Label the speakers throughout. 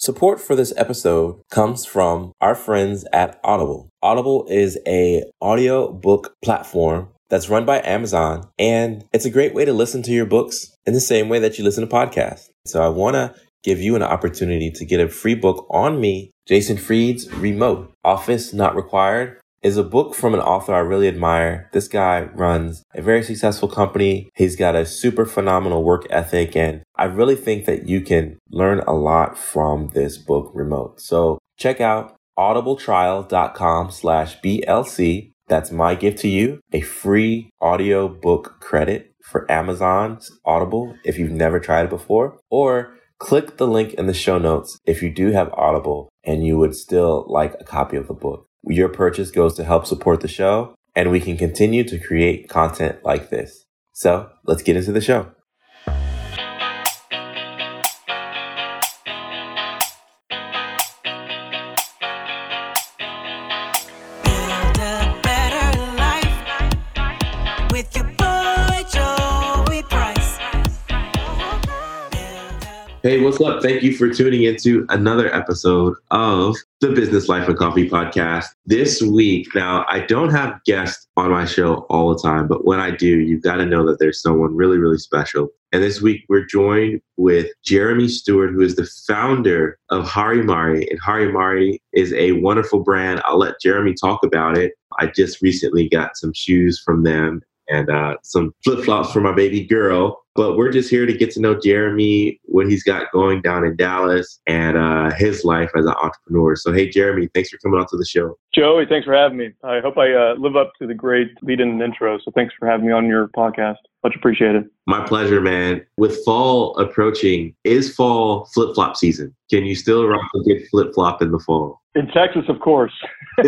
Speaker 1: Support for this episode comes from our friends at Audible. Audible is a audio book platform that's run by Amazon and it's a great way to listen to your books in the same way that you listen to podcasts. So I want to give you an opportunity to get a free book on me, Jason Fried's Remote Office Not Required is a book from an author I really admire. This guy runs a very successful company. He's got a super phenomenal work ethic. And I really think that you can learn a lot from this book remote. So check out audibletrial.com slash BLC. That's my gift to you, a free audio book credit for Amazon's Audible if you've never tried it before, or click the link in the show notes if you do have Audible and you would still like a copy of the book. Your purchase goes to help support the show, and we can continue to create content like this. So let's get into the show. Hey, what's up? Thank you for tuning into another episode of the Business Life and Coffee podcast. This week, now I don't have guests on my show all the time, but when I do, you've got to know that there's someone really, really special. And this week, we're joined with Jeremy Stewart, who is the founder of Hari Mari. And Hari Mari is a wonderful brand. I'll let Jeremy talk about it. I just recently got some shoes from them and uh, some flip flops for my baby girl. But we're just here to get to know Jeremy, what he's got going down in Dallas, and uh, his life as an entrepreneur. So, hey, Jeremy, thanks for coming on to the show.
Speaker 2: Joey, thanks for having me. I hope I uh, live up to the great lead in and intro. So, thanks for having me on your podcast. Much appreciated.
Speaker 1: My pleasure, man. With fall approaching, is fall flip flop season? Can you still rock a good flip flop in the fall?
Speaker 2: In Texas, of course. but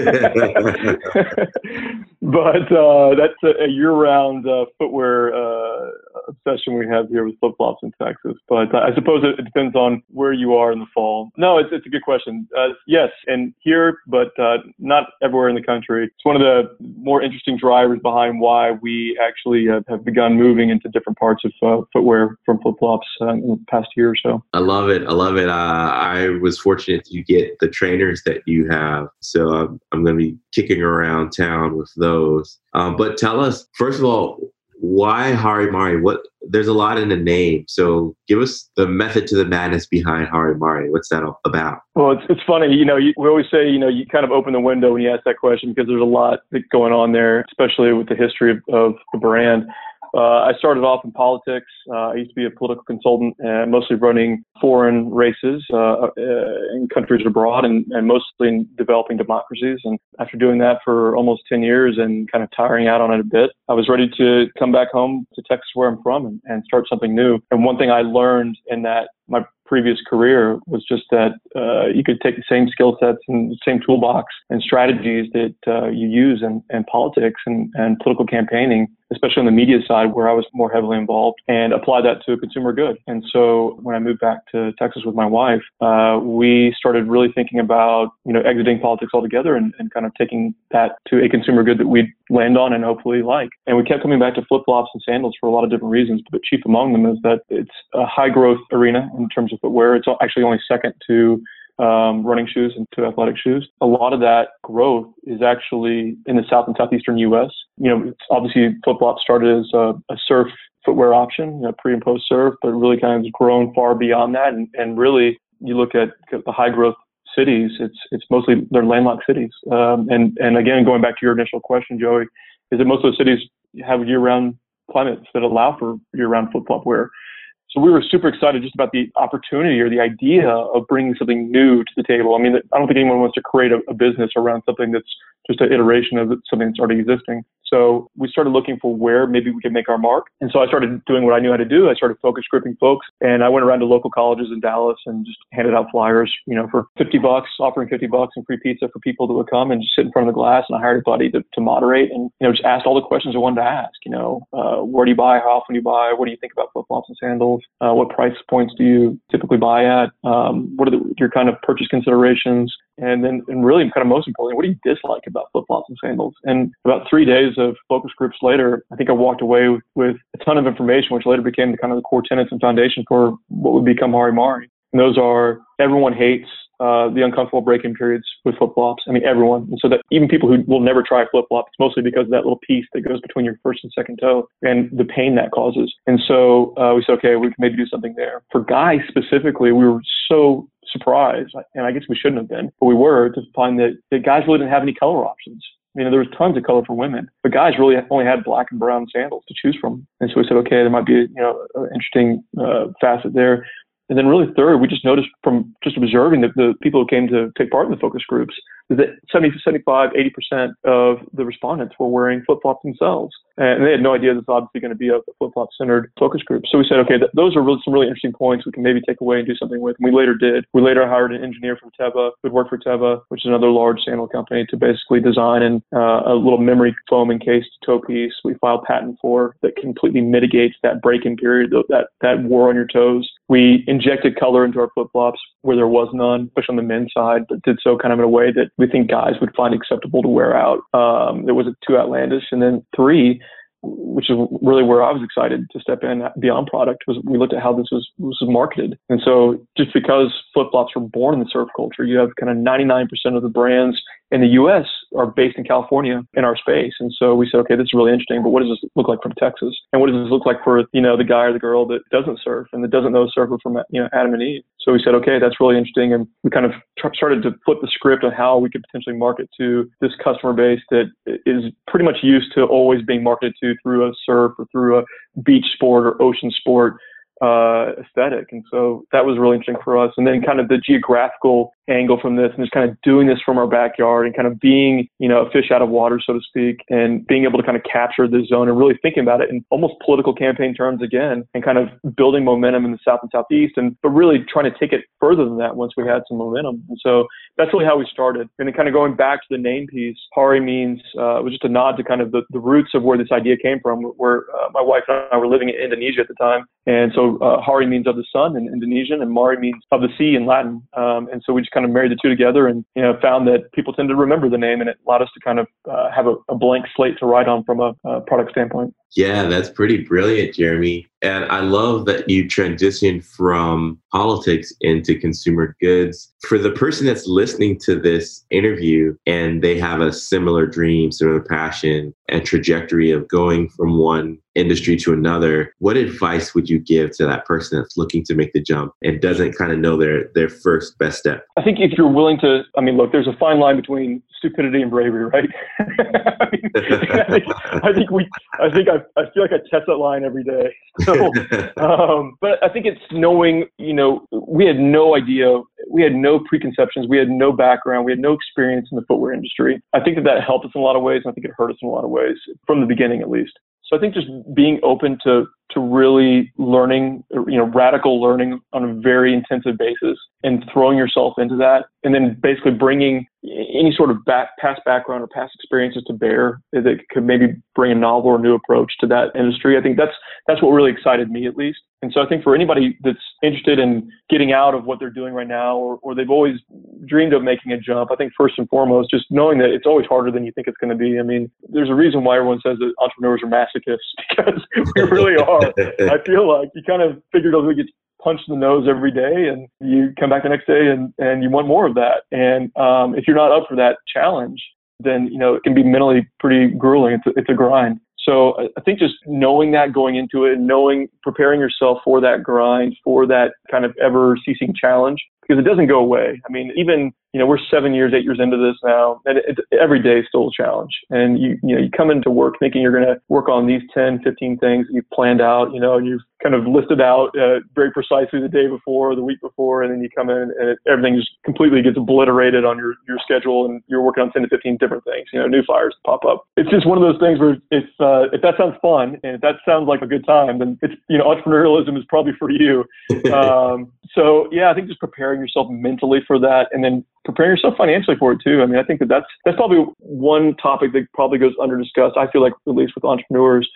Speaker 2: uh, that's a, a year-round uh, footwear uh, obsession we have here with flip-flops in Texas. But I suppose it, depends on where you are in the fall. No, it's, it's a good question. Uh, yes, and here, but uh, not everywhere in the country. It's one of the more interesting drivers behind why we actually have begun moving into different parts of uh, footwear from flip-flops in the past year or so.
Speaker 1: I love it. I love it. I was fortunate to get the trainers that you have. So I'm, I'm going to be kicking around town with those. Um, but tell us, first of all, why Hari Mari? What there's a lot in the name. So give us the method to the madness behind Hari Mari. What's that all about?
Speaker 2: Well, it's, it's funny. You know, you, we always say, you know, you kind of open the window when you ask that question because there's a lot going on there, especially with the history of, of the brand. Uh, I started off in politics. Uh, I used to be a political consultant, and mostly running foreign races uh, uh, in countries abroad, and, and, mostly in developing democracies. And after doing that for almost 10 years and kind of tiring out on it a bit, I was ready to come back home to Texas, where I'm from, and, and start something new. And one thing I learned in that my previous career was just that uh, you could take the same skill sets and the same toolbox and strategies that uh, you use in, in politics and, and political campaigning, especially on the media side where I was more heavily involved, and apply that to a consumer good. And so when I moved back to Texas with my wife, uh, we started really thinking about you know exiting politics altogether and, and kind of taking that to a consumer good that we'd land on and hopefully like. And we kept coming back to flip flops and sandals for a lot of different reasons, but chief among them is that it's a high growth arena in terms of footwear. It's actually only second to um, running shoes and to athletic shoes. A lot of that growth is actually in the south and southeastern U.S. You know, obviously flip flops started as a, a surf footwear option, you know, pre and post surf, but really kind of grown far beyond that. And, and really, you look at the high growth cities, it's it's mostly they're landlocked cities. Um, and and again, going back to your initial question, Joey, is that most of the cities have year round climates that allow for year round flip flop wear. So we were super excited just about the opportunity or the idea of bringing something new to the table. I mean, I don't think anyone wants to create a, a business around something that's just an iteration of something that's already existing. So we started looking for where maybe we could make our mark. And so I started doing what I knew how to do. I started focus grouping folks and I went around to local colleges in Dallas and just handed out flyers, you know, for 50 bucks, offering 50 bucks and free pizza for people that would come and just sit in front of the glass. And I hired a buddy to, to moderate and, you know, just asked all the questions I wanted to ask, you know, uh, where do you buy? How often do you buy? What do you think about flip flops and sandals? Uh, what price points do you typically buy at? Um, what are the, your kind of purchase considerations? And then, and really kind of most importantly, what do you dislike about flip flops and sandals? And about three days of focus groups later, I think I walked away with, a ton of information, which later became the kind of the core tenets and foundation for what would become Hari Mari. And those are everyone hates uh, the uncomfortable break-in periods with flip-flops. I mean, everyone. And so that even people who will never try flip-flop, it's mostly because of that little piece that goes between your first and second toe and the pain that causes. And so uh, we said, okay, we can maybe do something there. For guys specifically, we were so surprised, and I guess we shouldn't have been, but we were to find that, that guys really didn't have any color options. You know, there was tons of color for women, but guys really only had black and brown sandals to choose from. And so we said, okay, there might be, you know, an interesting uh, facet there. And then really third, we just noticed from just observing the, the people who came to take part in the focus groups that 70, 75, 80% of the respondents were wearing flip flops themselves. And they had no idea this was obviously going to be a flip flop centered focus group. So we said, okay, th- those are really some really interesting points we can maybe take away and do something with. And we later did. We later hired an engineer from Teva who'd worked for Teva, which is another large sandal company, to basically design an, uh, a little memory foam encased toe piece we filed patent for that completely mitigates that break in period, that, that war on your toes. We injected color into our flip flops where there was none, especially on the men's side, but did so kind of in a way that we think guys would find acceptable to wear out. Um, it wasn't too outlandish. And then three, which is really where I was excited to step in beyond product was we looked at how this was was marketed. And so just because flip flops were born in the surf culture, you have kind of 99% of the brands in the U.S. are based in California in our space. And so we said, okay, this is really interesting, but what does this look like from Texas? And what does this look like for, you know, the guy or the girl that doesn't surf and that doesn't know surfer from, you know, Adam and Eve? So we said, okay, that's really interesting. And we kind of tr- started to flip the script on how we could potentially market to this customer base that is pretty much used to always being marketed to through a surf or through a beach sport or ocean sport uh, aesthetic. And so that was really interesting for us. And then kind of the geographical angle from this and just kind of doing this from our backyard and kind of being, you know, a fish out of water, so to speak, and being able to kind of capture the zone and really thinking about it in almost political campaign terms again and kind of building momentum in the South and Southeast and, but really trying to take it further than that once we had some momentum. And so that's really how we started. And then kind of going back to the name piece, Hari means, uh, it was just a nod to kind of the, the roots of where this idea came from, where uh, my wife and I were living in Indonesia at the time. And so uh, Hari means of the sun in Indonesian and Mari means of the sea in Latin. Um, and so we just kind of married the two together and you know found that people tend to remember the name and it allowed us to kind of uh, have a, a, blank slate to write on from a, a product standpoint.
Speaker 1: Yeah, that's pretty brilliant, Jeremy. And I love that you transitioned from politics into consumer goods. For the person that's listening to this interview and they have a similar dream, similar passion, and trajectory of going from one industry to another, what advice would you give to that person that's looking to make the jump and doesn't kind of know their their first best step?
Speaker 2: I think if you're willing to, I mean, look, there's a fine line between stupidity and bravery, right? I, mean, I, think, I, think, we, I think I, I feel like I test that line every day. So, um, but I think it's knowing, you know, we had no idea, we had no preconceptions, we had no background, we had no experience in the footwear industry. I think that that helped us in a lot of ways, and I think it hurt us in a lot of ways from the beginning, at least. So I think just being open to to really learning, you know, radical learning on a very intensive basis and throwing yourself into that and then basically bringing any sort of back, past background or past experiences to bear that could maybe bring a novel or new approach to that industry. I think that's that's what really excited me at least. And so I think for anybody that's interested in getting out of what they're doing right now or, or they've always dreamed of making a jump, I think first and foremost, just knowing that it's always harder than you think it's going to be. I mean, there's a reason why everyone says that entrepreneurs are masochists because we really are. I feel like you kind of figured out we get punched in the nose every day and you come back the next day and, and you want more of that. And um, if you're not up for that challenge, then, you know, it can be mentally pretty grueling. It's a, it's a grind. So I think just knowing that going into it, and knowing, preparing yourself for that grind, for that kind of ever ceasing challenge, because it doesn't go away. I mean, even you know, we're seven years, eight years into this now, and it, every day is still a challenge. And you, you know, you come into work thinking you're going to work on these 10, 15 things that you've planned out, you know, and you've kind of listed out uh, very precisely the day before, or the week before, and then you come in and it, everything just completely gets obliterated on your, your schedule, and you're working on 10 to 15 different things. You know, new fires pop up. It's just one of those things where if uh, if that sounds fun and if that sounds like a good time, then it's you know, entrepreneurialism is probably for you. Um, so yeah, I think just preparing yourself mentally for that, and then preparing yourself financially for it too. I mean, I think that that's that's probably one topic that probably goes under discussed. I feel like at least with entrepreneurs,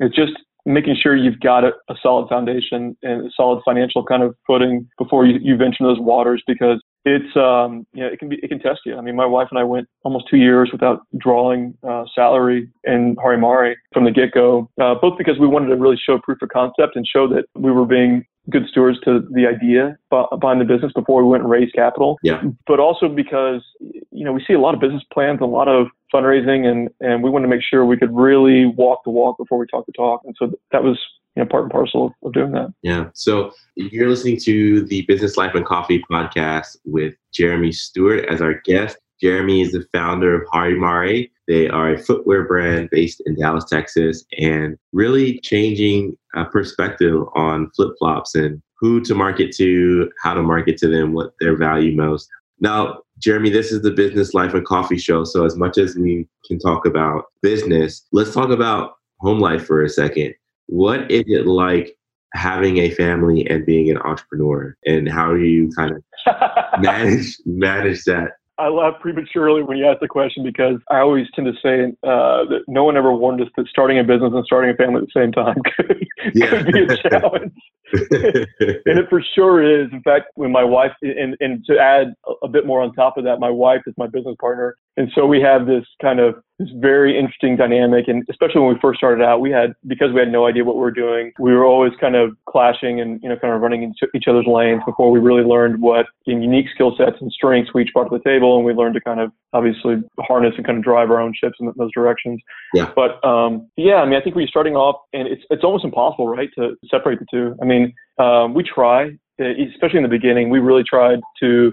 Speaker 2: is just making sure you've got a, a, solid foundation and a solid financial kind of footing before you, you venture those waters because it's um you know it can be it can test you. I mean, my wife and I went almost two years without drawing uh, salary in Hari Mari from the get go, uh, both because we wanted to really show proof of concept and show that we were being good stewards to the idea behind the business before we went and raised capital.
Speaker 1: Yeah.
Speaker 2: But also because, you know, we see a lot of business plans, a lot of fundraising, and, and we wanted to make sure we could really walk the walk before we talk the talk. And so that was you know, part and parcel of, of doing that.
Speaker 1: Yeah. So you're listening to the Business Life and Coffee podcast with Jeremy Stewart as our guest. Jeremy is the founder of Hari Mari. They are a footwear brand based in Dallas, Texas, and really changing a perspective on flip flops and who to market to, how to market to them, what their value most. Now, Jeremy, this is the Business Life and Coffee show. So, as much as we can talk about business, let's talk about home life for a second. What is it like having a family and being an entrepreneur, and how do you kind of manage manage that?
Speaker 2: I laugh prematurely when you ask the question because I always tend to say uh, that no one ever warned us that starting a business and starting a family at the same time could, yeah. could be a challenge. And it for sure is. In fact, when my wife, and, and to add a bit more on top of that, my wife is my business partner. And so we have this kind of this very interesting dynamic. And especially when we first started out, we had, because we had no idea what we were doing, we were always kind of clashing and, you know, kind of running into each other's lanes before we really learned what unique skill sets and strengths we each brought to the table. And we learned to kind of obviously harness and kind of drive our own ships in those directions.
Speaker 1: Yeah.
Speaker 2: But, um, yeah, I mean, I think when you're starting off and it's, it's almost impossible, right, to separate the two. I mean, um, we try, especially in the beginning, we really tried to,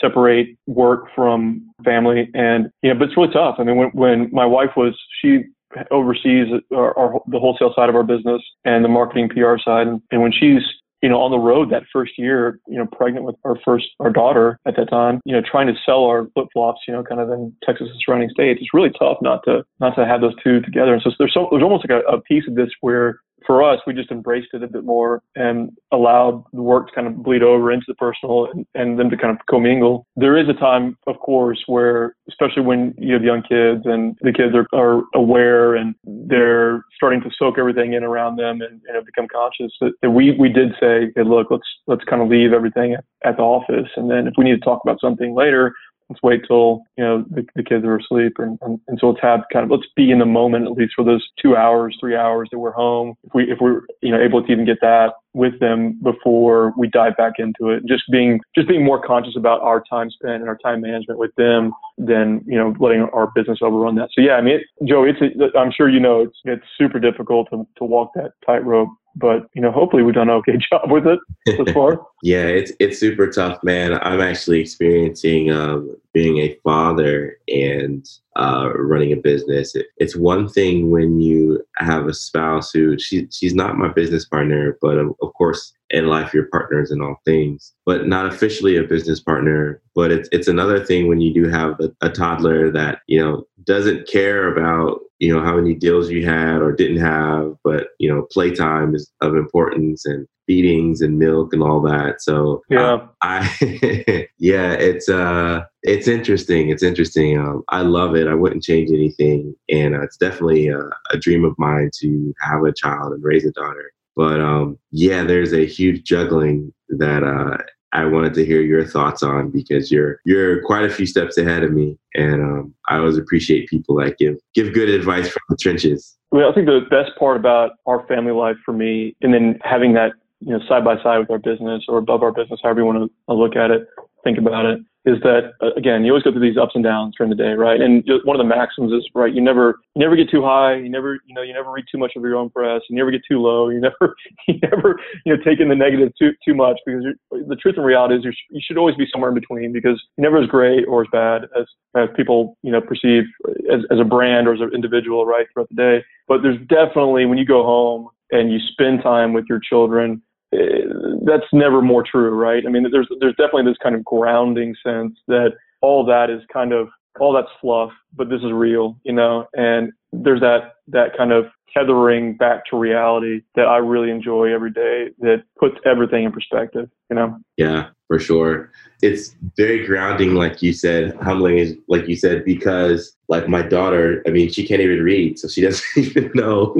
Speaker 2: separate work from family. And, you know, but it's really tough. I mean, when, when my wife was, she oversees our, our, the wholesale side of our business and the marketing PR side. And, and when she's, you know, on the road that first year, you know, pregnant with our first, our daughter at that time, you know, trying to sell our flip flops, you know, kind of in Texas and surrounding states, it's really tough not to, not to have those two together. And so there's so, there's almost like a, a piece of this where for us, we just embraced it a bit more and allowed the work to kind of bleed over into the personal and, and them to kind of commingle. There is a time, of course, where, especially when you have young kids and the kids are, are aware and they're starting to soak everything in around them and, and have become conscious that, that we, we did say, hey, look, let's, let's kind of leave everything at, at the office. And then if we need to talk about something later, let's wait till you know the, the kids are asleep and, and, and so let's have kind of let's be in the moment at least for those two hours three hours that we're home. If we if we're you know able to even get that with them before we dive back into it. Just being just being more conscious about our time spent and our time management with them than you know letting our business overrun that. So yeah i mean it, joe it's a, i'm sure you know it's it's super difficult to, to walk that tightrope but you know, hopefully we've done an okay job with it so far.
Speaker 1: yeah, it's it's super tough, man. I'm actually experiencing um, being a father and uh, running a business. It, it's one thing when you have a spouse who she she's not my business partner, but of, of course in life you're partners in all things, but not officially a business partner. But it's it's another thing when you do have a, a toddler that you know doesn't care about you know how many deals you had or didn't have but you know playtime is of importance and feedings and milk and all that. So
Speaker 2: yeah.
Speaker 1: Uh, i yeah it's uh it's interesting it's interesting. Um, i love it. I wouldn't change anything. And uh, it's definitely a, a dream of mine to have a child and raise a daughter but um yeah there's a huge juggling that uh I wanted to hear your thoughts on because you're you're quite a few steps ahead of me, and um, I always appreciate people that give give good advice from the trenches.
Speaker 2: Well, I think the best part about our family life for me, and then having that you know side by side with our business or above our business, however you want to look at it, think about it, is that uh, again you always go through these ups and downs during the day right? And one of the maxims is right you never you never get too high you never you know you never read too much of your own press you never get too low you never you never you know take in the negative too too much because the truth and reality is you should always be somewhere in between because you're never as great or as bad as as people you know perceive as, as a brand or as an individual right throughout the day. But there's definitely when you go home and you spend time with your children Uh, that's never more true, right? I mean, there's there's definitely this kind of grounding sense that all that is kind of all that's fluff, but this is real, you know. And there's that that kind of tethering back to reality that I really enjoy every day. That puts everything in perspective, you know.
Speaker 1: Yeah, for sure. It's very grounding, like you said, humbling, like you said, because like my daughter, I mean, she can't even read, so she doesn't even know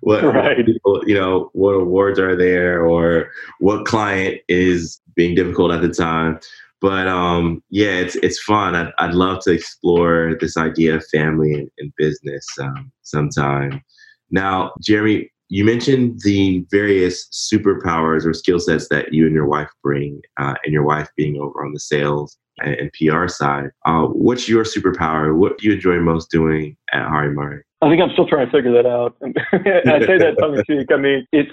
Speaker 1: what, right. what you know, what awards are there or what client is being difficult at the time. But um, yeah, it's it's fun. I'd, I'd love to explore this idea of family and, and business um, sometime. Now, Jeremy, you mentioned the various superpowers or skill sets that you and your wife bring, uh, and your wife being over on the sales and, and PR side. Uh, what's your superpower? What do you enjoy most doing at Hari Mari?
Speaker 2: I think I'm still trying to figure that out. I say that tongue in cheek. I mean, it's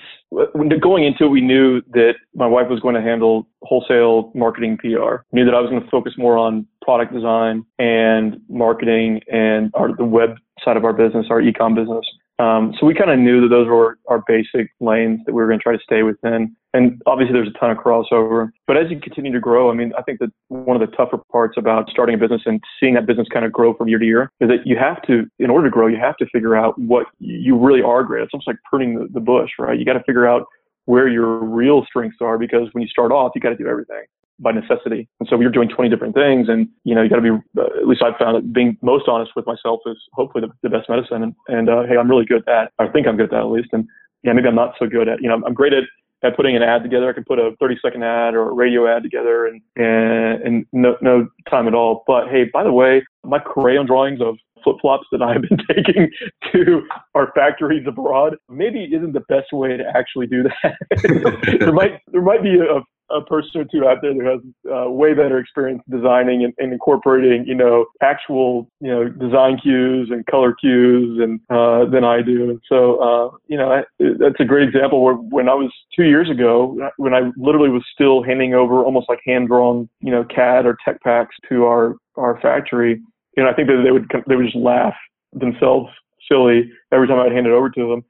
Speaker 2: going into it, we knew that my wife was going to handle wholesale marketing PR. Knew that I was going to focus more on product design and marketing and our, the web side of our business, our ecom business. Um, so we kind of knew that those were our basic lanes that we were going to try to stay within. And obviously there's a ton of crossover. But as you continue to grow, I mean, I think that one of the tougher parts about starting a business and seeing that business kind of grow from year to year is that you have to, in order to grow, you have to figure out what you really are great. At. It's almost like pruning the, the bush, right? You got to figure out where your real strengths are because when you start off, you got to do everything by necessity. And so you're doing 20 different things. And, you know, you got to be, uh, at least I've found that being most honest with myself is hopefully the, the best medicine. And, and uh, hey, I'm really good at that. I think I'm good at that at least. And yeah, maybe I'm not so good at, you know, I'm great at, at putting an ad together. I can put a 30 second ad or a radio ad together and, and, and no, no time at all. But hey, by the way, my crayon drawings of flip flops that I've been taking to our factories abroad maybe isn't the best way to actually do that. there might there might be a, a person or two out there that has uh, way better experience designing and, and, incorporating, you know, actual, you know, design cues and color cues and uh, than I do. And so, uh, you know, I, that's a great example where when I was two years ago, when I literally was still handing over almost like hand drawn, you know, CAD or tech packs to our our factory, you know, I think that they would they would just laugh themselves silly every time I'd hand it over to them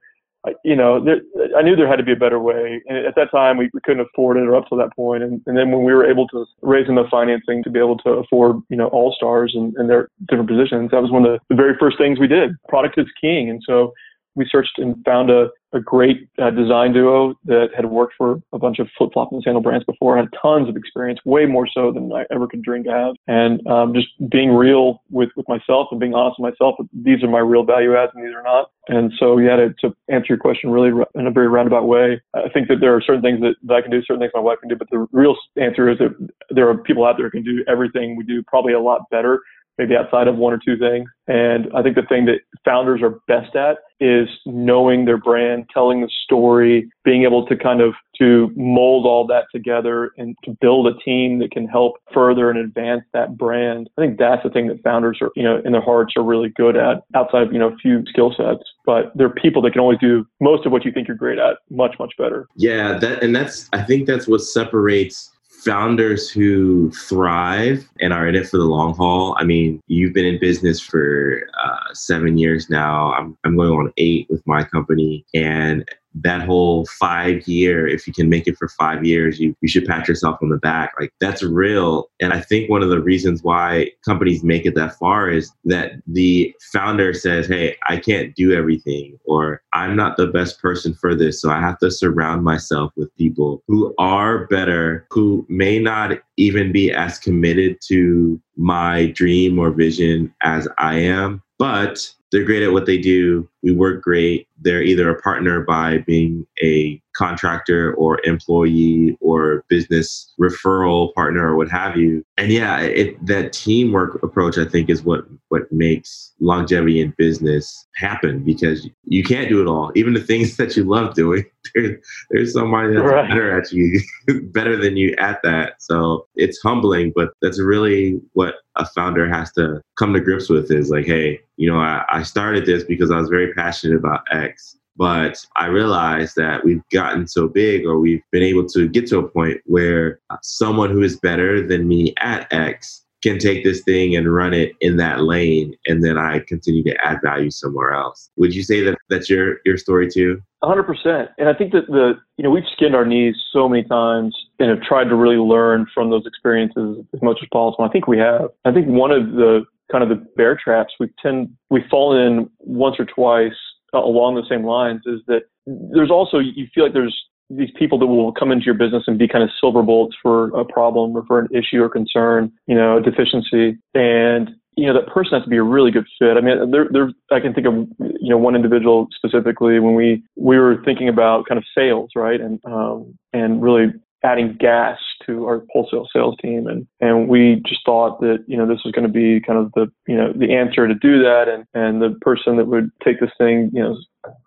Speaker 2: you know, there, I knew there had to be a better way. And at that time, we, we couldn't afford it or up to that point. And, and then when we were able to raise enough financing to be able to afford, you know, all stars and, and their different positions, that was one of the, the very first things we did. Product is king. And so we searched and found a, a great uh, design duo that had worked for a bunch of flip flop and sandal brands before, had tons of experience, way more so than I ever could dream to have. And um, just being real with, with myself and being honest with myself, these are my real value adds and these are not. And so, yeah, to, to answer your question really in a very roundabout way, I think that there are certain things that, that I can do, certain things my wife can do, but the real answer is that there are people out there who can do everything we do probably a lot better maybe outside of one or two things. And I think the thing that founders are best at is knowing their brand, telling the story, being able to kind of to mold all that together and to build a team that can help further and advance that brand. I think that's the thing that founders are, you know, in their hearts are really good at outside of, you know, a few skill sets. But they're people that can always do most of what you think you're great at much, much better.
Speaker 1: Yeah, that and that's I think that's what separates founders who thrive and are in it for the long haul. I mean, you've been in business for uh, seven years now. I'm, I'm going on eight with my company. And that whole five year, if you can make it for five years, you, you should pat yourself on the back. Like that's real. And I think one of the reasons why companies make it that far is that the founder says, Hey, I can't do everything, or I'm not the best person for this. So I have to surround myself with people who are better, who may not even be as committed to my dream or vision as I am, but they're great at what they do. We work great. They're either a partner by being a contractor or employee or business referral partner or what have you. And yeah, it, that teamwork approach, I think, is what what makes longevity in business happen because you can't do it all. Even the things that you love doing, there, there's somebody that's right. better at you, better than you at that. So it's humbling, but that's really what a founder has to come to grips with is like, hey, you know, I, I started this because I was very passionate about X. But I realized that we've gotten so big or we've been able to get to a point where uh, someone who is better than me at X can take this thing and run it in that lane and then I continue to add value somewhere else. Would you say that that's your your story too?
Speaker 2: 100%. And I think that the you know we've skinned our knees so many times and have tried to really learn from those experiences as much as possible. I think we have. I think one of the kind of the bear traps we tend we've fallen in once or twice along the same lines is that there's also you feel like there's these people that will come into your business and be kind of silver bullets for a problem or for an issue or concern, you know, a deficiency. And, you know, that person has to be a really good fit. I mean, there, there, I can think of, you know, one individual specifically when we, we were thinking about kind of sales, right? And, um, and really adding gas to our wholesale sales team. And, and we just thought that, you know, this was going to be kind of the, you know, the answer to do that. And, and the person that would take this thing, you know,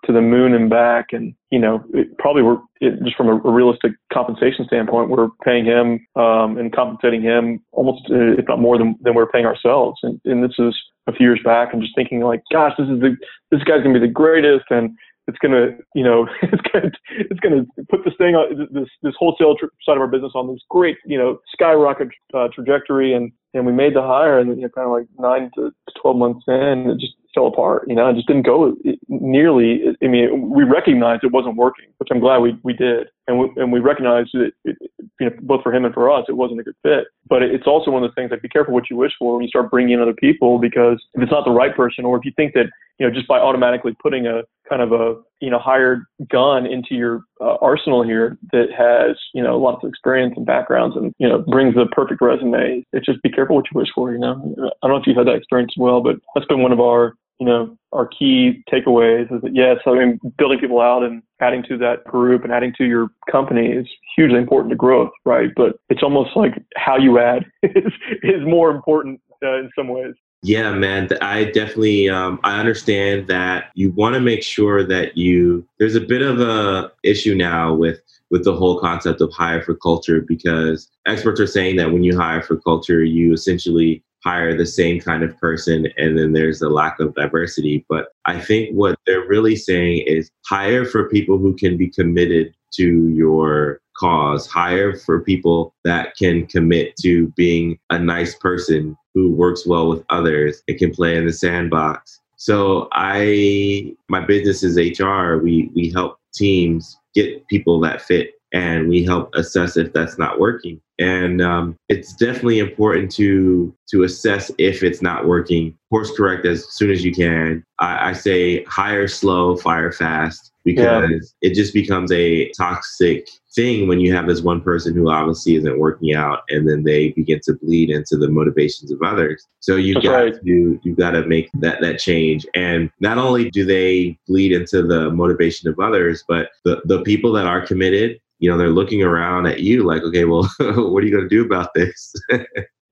Speaker 2: to the moon and back. And, you know, it probably we're it, just from a, a, realistic compensation standpoint, we're paying him um, and compensating him almost, uh, if not more than, than we're paying ourselves. And, and this is a few years back and just thinking like, gosh, this is the, this guy's going to be the greatest. And, it's gonna, you know, it's gonna, it's gonna put this thing on this this wholesale tr- side of our business on this great, you know, skyrocket uh, trajectory, and and we made the hire, and you know, kind of like nine to twelve months in, it just fell apart. You know, it just didn't go nearly. I mean, we recognized it wasn't working, which I'm glad we we did, and we and we recognized that it, you know, both for him and for us, it wasn't a good fit. But it's also one of those things like be careful what you wish for when you start bringing in other people, because if it's not the right person, or if you think that you know just by automatically putting a kind of a you know hired gun into your uh, arsenal here that has you know lots of experience and backgrounds and you know brings the perfect resume. It's just be careful what you wish for. You know, I don't know if you've had that experience as well, but that's been one of our you know our key takeaways is that yes, I mean building people out and adding to that group and adding to your company is hugely important to growth, right? But it's almost like how you add is is more important uh, in some ways.
Speaker 1: Yeah, man. I definitely um, I understand that you want to make sure that you. There's a bit of a issue now with with the whole concept of hire for culture because experts are saying that when you hire for culture, you essentially hire the same kind of person and then there's a lack of diversity. But I think what they're really saying is hire for people who can be committed to your cause, hire for people that can commit to being a nice person who works well with others and can play in the sandbox. So I my business is HR. We we help teams get people that fit and we help assess if that's not working. And um, it's definitely important to to assess if it's not working. Course correct as soon as you can. I, I say hire slow fire fast because yeah. it just becomes a toxic thing when you have this one person who obviously isn't working out and then they begin to bleed into the motivations of others. So you got right. to you got to make that that change. And not only do they bleed into the motivation of others but the the people that are committed you know they're looking around at you like okay well what are you going to do about this?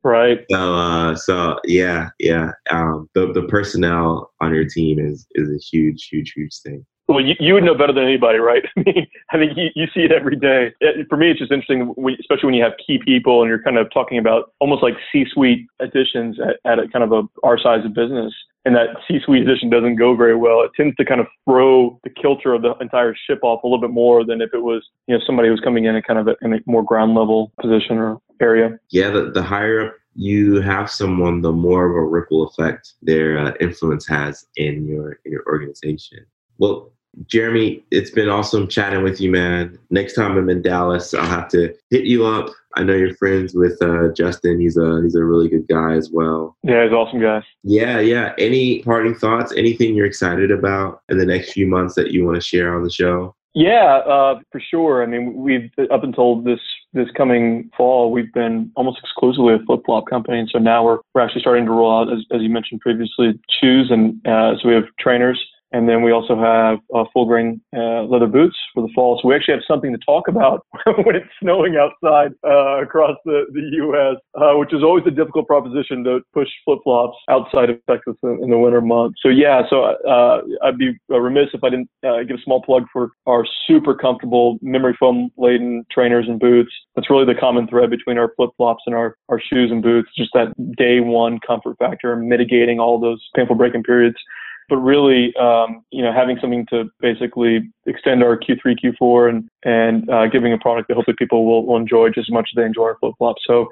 Speaker 2: Right.
Speaker 1: So uh so yeah yeah um the, the personnel on your team is is a huge huge huge thing
Speaker 2: well, you, you would know better than anybody, right? I mean, I think you, you see it every day. It, for me, it's just interesting, especially when you have key people and you're kind of talking about almost like C-suite additions at, at a kind of a our size of business and that C-suite addition doesn't go very well, it tends to kind of throw the kilter of the entire ship off a little bit more than if it was, you know, somebody who's coming in at kind of a, in a more ground level position or area.
Speaker 1: Yeah, the, the higher up you have someone, the more of a ripple effect their uh, influence has in your in your organization. Well, Jeremy, it's been awesome chatting with you, man. Next time I'm in Dallas, I'll have to hit you up. I know you're friends with uh, Justin. He's a he's a really good guy as well.
Speaker 2: Yeah, he's awesome guy.
Speaker 1: Yeah, yeah. Any parting thoughts? Anything you're excited about in the next few months that you want to share on the show?
Speaker 2: Yeah, uh, for sure. I mean, we've up until this this coming fall, we've been almost exclusively a flip flop company, and so now we're we're actually starting to roll out, as, as you mentioned previously, shoes, and uh, so we have trainers and then we also have uh, full grain uh, leather boots for the fall. So we actually have something to talk about when it's snowing outside uh, across the, the U.S., uh, which is always a difficult proposition to push flip flops outside of Texas in, in, the winter months. So yeah, so uh, I'd be remiss if I didn't uh, give a small plug for our super comfortable memory foam laden trainers and boots. That's really the common thread between our flip flops and our, our shoes and boots, just that day one comfort factor, mitigating all those painful breaking periods but really, um, you know, having something to basically extend our Q3, Q4, and and uh, giving a product that hopefully people will, will enjoy just as much as they enjoy our flip flops. So,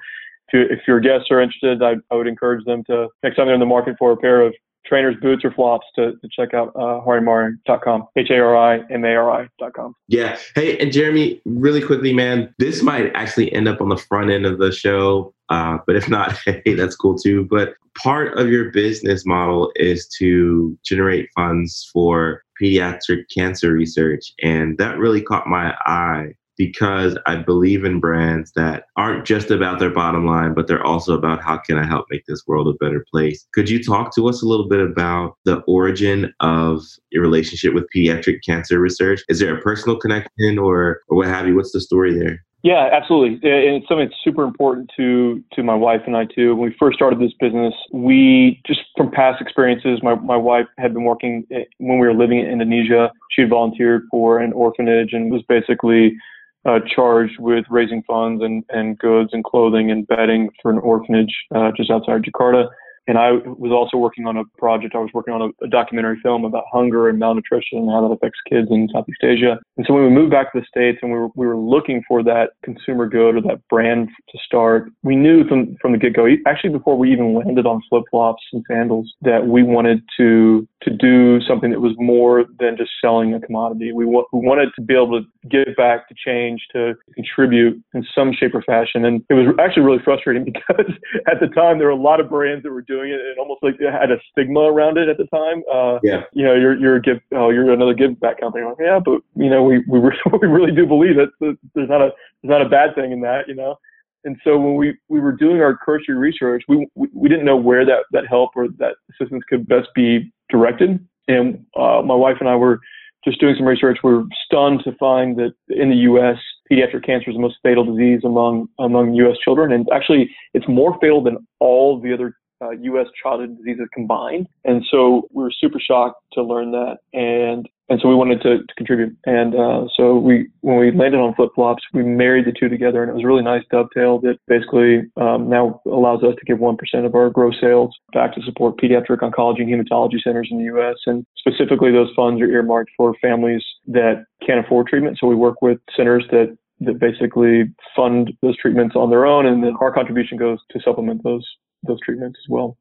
Speaker 2: if, you, if your guests are interested, I, I would encourage them to next time they're in the market for a pair of trainers, boots, or flops to, to check out uh, harimari.com, H-A-R-I-M-A-R-I.com.
Speaker 1: Yeah. Hey, and Jeremy, really quickly, man, this might actually end up on the front end of the show. Uh, but if not, hey, that's cool too. But part of your business model is to generate funds for pediatric cancer research. And that really caught my eye because I believe in brands that aren't just about their bottom line, but they're also about how can I help make this world a better place. Could you talk to us a little bit about the origin of your relationship with pediatric cancer research? Is there a personal connection or, or what have you? What's the story there?
Speaker 2: Yeah, absolutely. And it's something that's super important to to my wife and I too. When we first started this business, we just from past experiences, my, my wife had been working eh, when we were living in Indonesia. She had volunteered for an orphanage and was basically uh, charged with raising funds and, and goods and clothing and bedding for an orphanage uh, just outside Jakarta. And I was also working on a project. I was working on a, a, documentary film about hunger and malnutrition and how that affects kids in Southeast Asia. And so when we moved back to the States and we were, we were looking for that consumer good or that brand to start, we knew from, from the get go, actually before we even landed on flip flops and sandals, that we wanted to, to do something that was more than just selling a commodity. We, w- we wanted to be able to give back, to change, to contribute in some shape or fashion. And it was actually really frustrating because at the time there were a lot of brands that were doing it and almost like it had a stigma around it at the time. Uh, yeah. You know, you're, you're a give, oh, you're another give back company. Like, yeah, but you know, we, we, we really do believe that there's not a, there's not a bad thing in that, you know? And so when we, we were doing our cursory research, we, we, we didn't know where that, that help or that assistance could best be directed. And uh, my wife and I were just doing some research. We were stunned to find that in the U.S., pediatric cancer is the most fatal disease among among U.S. children, and actually, it's more fatal than all the other uh, U.S. childhood diseases combined. And so we were super shocked to learn that, and and so we wanted to, to contribute. And uh, so we when we landed on flip flops, we married the two together, and it was a really nice dovetail that basically um, now allows us to give one percent of our gross sales back to support pediatric oncology and hematology centers in the U.S. And specifically, those funds are earmarked for families that can't afford treatment. So we work with centers that that basically fund those treatments on their own, and then our contribution goes to supplement those those treatments as well.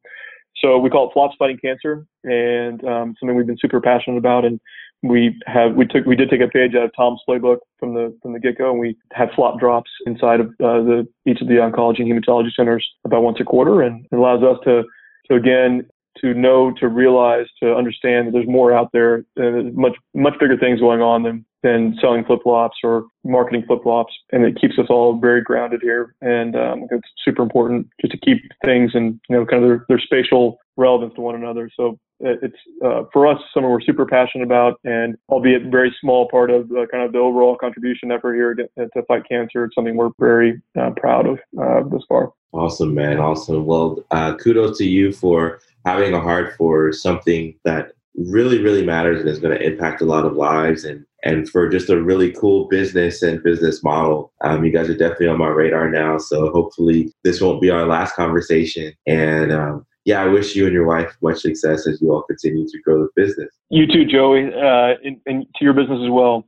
Speaker 2: So we call it Flops Fighting Cancer, and um, something we've been super passionate about. And we have we took we did take a page out of Tom's playbook from the from the get go, and we have flop drops inside of uh, the each of the oncology and hematology centers about once a quarter, and it allows us to to again to know, to realize, to understand that there's more out there. There's much much bigger things going on than than selling flip flops or marketing flip flops, and it keeps us all very grounded here. And um, it's super important just to keep things and you know kind of their, their spatial relevance to one another. So it's uh, for us something we're super passionate about, and albeit very small part of kind of the overall contribution effort here to, to fight cancer. It's something we're very uh, proud of uh, this far.
Speaker 1: Awesome, man. Awesome. Well, uh, kudos to you for having a heart for something that really, really matters and is going to impact a lot of lives and and for just a really cool business and business model. Um, you guys are definitely on my radar now. So hopefully this won't be our last conversation. And um, yeah, I wish you and your wife much success as you all continue to grow the business.
Speaker 2: You too, Joey, uh, and, and to your business as well.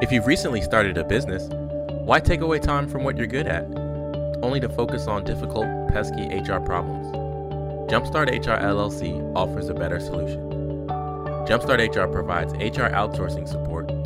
Speaker 3: If you've recently started a business, why take away time from what you're good at, only to focus on difficult, pesky HR problems? Jumpstart HR LLC offers a better solution. Jumpstart HR provides HR outsourcing support to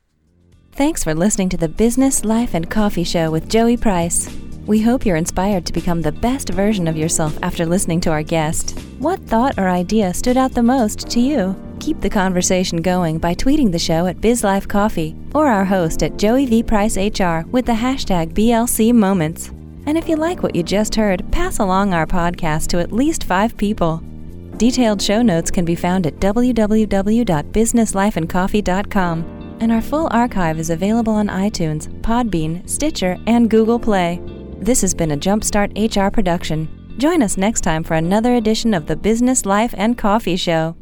Speaker 4: Thanks for listening to the Business, Life, and Coffee Show with Joey Price. We hope you're inspired to become the best version of yourself after listening to our guest. What thought or idea stood out the most to you? Keep the conversation going by tweeting the show at BizLifeCoffee or our host at Joey V. Price HR with the hashtag BLC Moments. And if you like what you just heard, pass along our podcast to at least five people. Detailed show notes can be found at www.businesslifeandcoffee.com, and our full archive is available on iTunes, Podbean, Stitcher, and Google Play. This has been a Jumpstart HR production. Join us next time for another edition of the Business Life and Coffee Show.